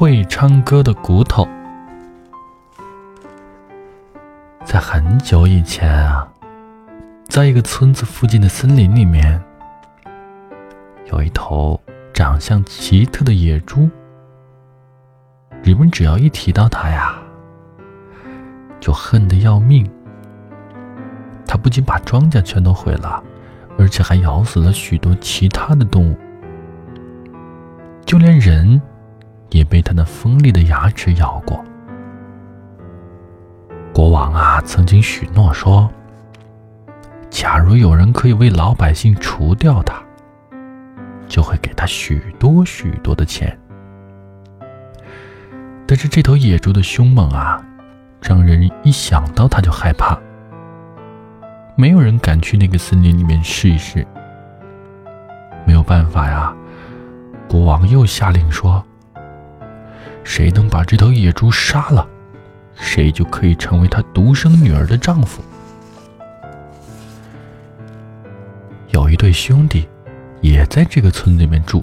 会唱歌的骨头。在很久以前啊，在一个村子附近的森林里面，有一头长相奇特的野猪。人们只要一提到它呀，就恨得要命。它不仅把庄稼全都毁了，而且还咬死了许多其他的动物。就连人，也被他那锋利的牙齿咬过。国王啊，曾经许诺说，假如有人可以为老百姓除掉他，就会给他许多许多的钱。但是这头野猪的凶猛啊，让人一想到它就害怕。没有人敢去那个森林里面试一试。没有办法呀。国王又下令说：“谁能把这头野猪杀了，谁就可以成为他独生女儿的丈夫。”有一对兄弟，也在这个村里面住。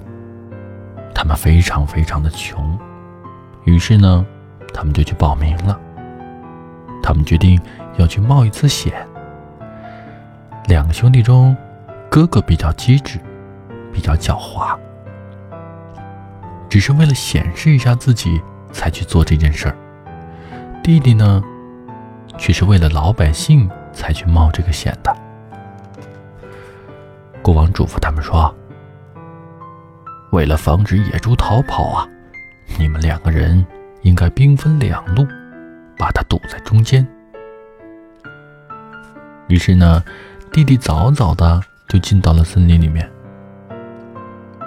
他们非常非常的穷，于是呢，他们就去报名了。他们决定要去冒一次险。两个兄弟中，哥哥比较机智，比较狡猾。只是为了显示一下自己才去做这件事儿，弟弟呢，却是为了老百姓才去冒这个险的。国王嘱咐他们说：“为了防止野猪逃跑啊，你们两个人应该兵分两路，把它堵在中间。”于是呢，弟弟早早的就进到了森林里面，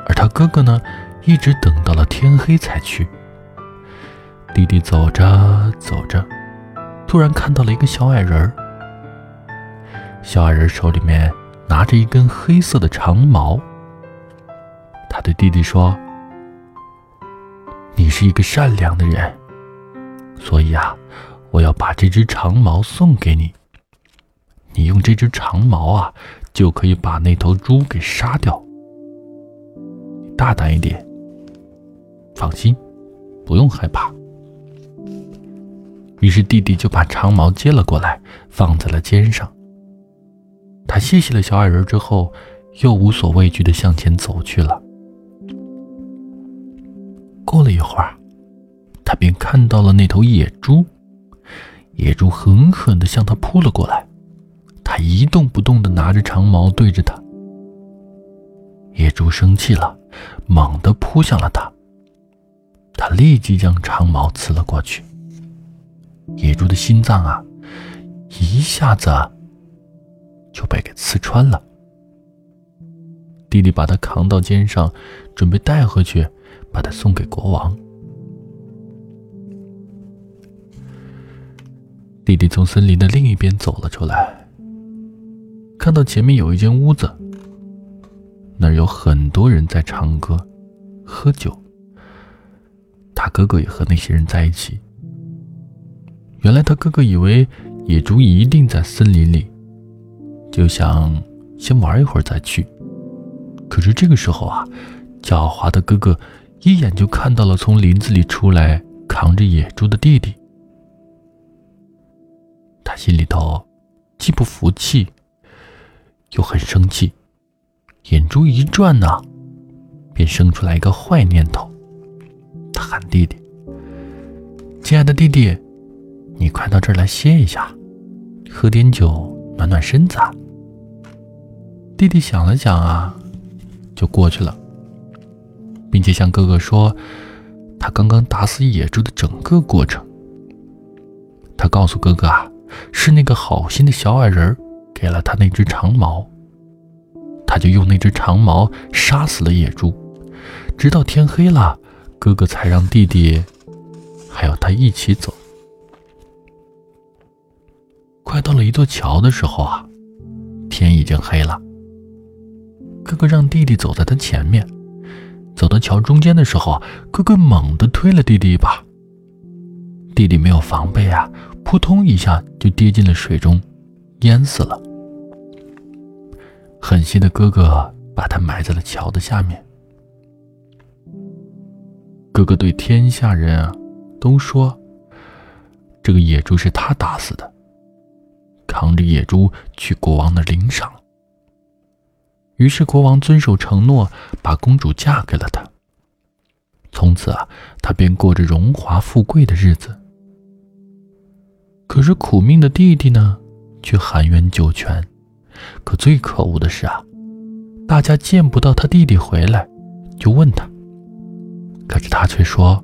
而他哥哥呢。一直等到了天黑才去。弟弟走着走着，突然看到了一个小矮人。小矮人手里面拿着一根黑色的长矛。他对弟弟说：“你是一个善良的人，所以啊，我要把这只长矛送给你。你用这只长矛啊，就可以把那头猪给杀掉。大胆一点。”放心，不用害怕。于是弟弟就把长矛接了过来，放在了肩上。他谢谢了小矮人之后，又无所畏惧的向前走去了。过了一会儿，他便看到了那头野猪。野猪狠狠的向他扑了过来，他一动不动的拿着长矛对着他。野猪生气了，猛地扑向了他。立即将长矛刺了过去，野猪的心脏啊，一下子就被给刺穿了。弟弟把他扛到肩上，准备带回去，把他送给国王。弟弟从森林的另一边走了出来，看到前面有一间屋子，那儿有很多人在唱歌、喝酒。他哥哥也和那些人在一起。原来他哥哥以为野猪一定在森林里，就想先玩一会儿再去。可是这个时候啊，狡猾的哥哥一眼就看到了从林子里出来扛着野猪的弟弟。他心里头既不服气，又很生气，眼珠一转呢，便生出来一个坏念头。他喊弟弟，亲爱的弟弟，你快到这儿来歇一下，喝点酒暖暖身子。弟弟想了想啊，就过去了，并且向哥哥说，他刚刚打死野猪的整个过程。他告诉哥哥啊，是那个好心的小矮人给了他那只长矛，他就用那只长矛杀死了野猪，直到天黑了。哥哥才让弟弟还有他一起走。快到了一座桥的时候啊，天已经黑了。哥哥让弟弟走在他前面，走到桥中间的时候，哥哥猛地推了弟弟一把。弟弟没有防备啊，扑通一下就跌进了水中，淹死了。狠心的哥哥把他埋在了桥的下面。哥哥对天下人啊都说，这个野猪是他打死的，扛着野猪去国王那领赏。于是国王遵守承诺，把公主嫁给了他。从此啊，他便过着荣华富贵的日子。可是苦命的弟弟呢，却含冤九泉。可最可恶的是啊，大家见不到他弟弟回来，就问他。可是他却说，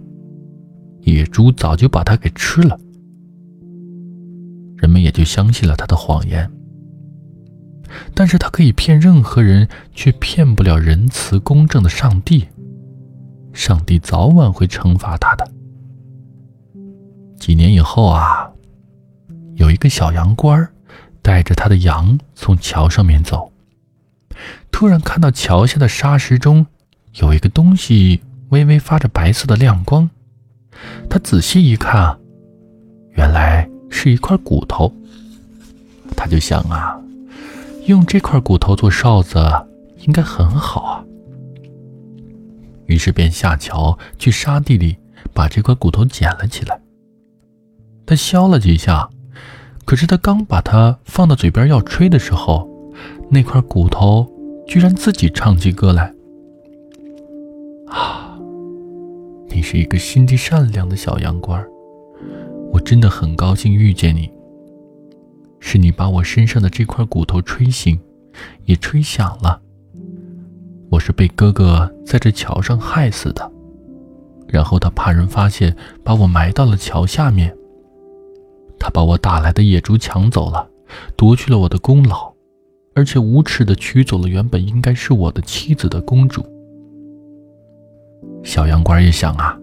野猪早就把他给吃了。人们也就相信了他的谎言。但是他可以骗任何人，却骗不了仁慈公正的上帝。上帝早晚会惩罚他的。几年以后啊，有一个小羊倌带着他的羊从桥上面走，突然看到桥下的沙石中有一个东西微微发着白色的亮光。他仔细一看，原来是一块骨头。他就想啊。用这块骨头做哨子，应该很好啊。于是便下桥去沙地里把这块骨头捡了起来。他削了几下，可是他刚把它放到嘴边要吹的时候，那块骨头居然自己唱起歌来。啊，是一个心地善良的小羊倌我真的很高兴遇见你。是你把我身上的这块骨头吹醒，也吹响了。我是被哥哥在这桥上害死的，然后他怕人发现，把我埋到了桥下面。他把我打来的野猪抢走了，夺去了我的功劳，而且无耻的取走了原本应该是我的妻子的公主。小羊倌也想啊，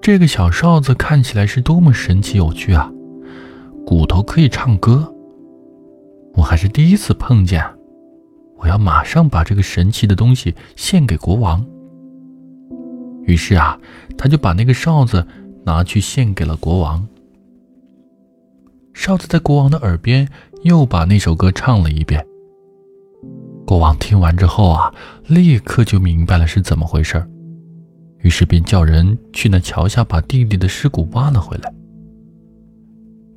这个小哨子看起来是多么神奇有趣啊！骨头可以唱歌，我还是第一次碰见。我要马上把这个神奇的东西献给国王。于是啊，他就把那个哨子拿去献给了国王。哨子在国王的耳边又把那首歌唱了一遍。国王听完之后啊，立刻就明白了是怎么回事于是便叫人去那桥下把弟弟的尸骨挖了回来。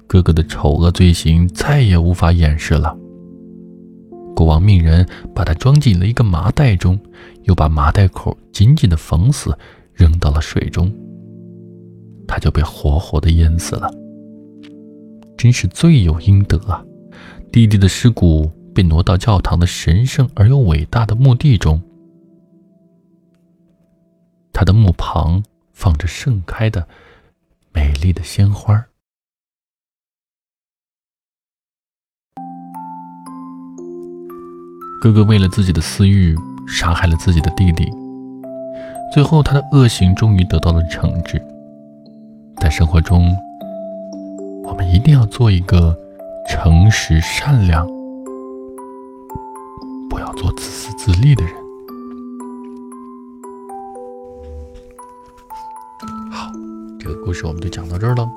哥哥的丑恶罪行再也无法掩饰了。国王命人把他装进了一个麻袋中，又把麻袋口紧紧的缝死，扔到了水中。他就被活活的淹死了。真是罪有应得啊！弟弟的尸骨被挪到教堂的神圣而又伟大的墓地中，他的墓旁放着盛开的美丽的鲜花。哥哥为了自己的私欲杀害了自己的弟弟，最后他的恶行终于得到了惩治。在生活中，我们一定要做一个诚实善良、不要做自私自利的人。好，这个故事我们就讲到这儿了。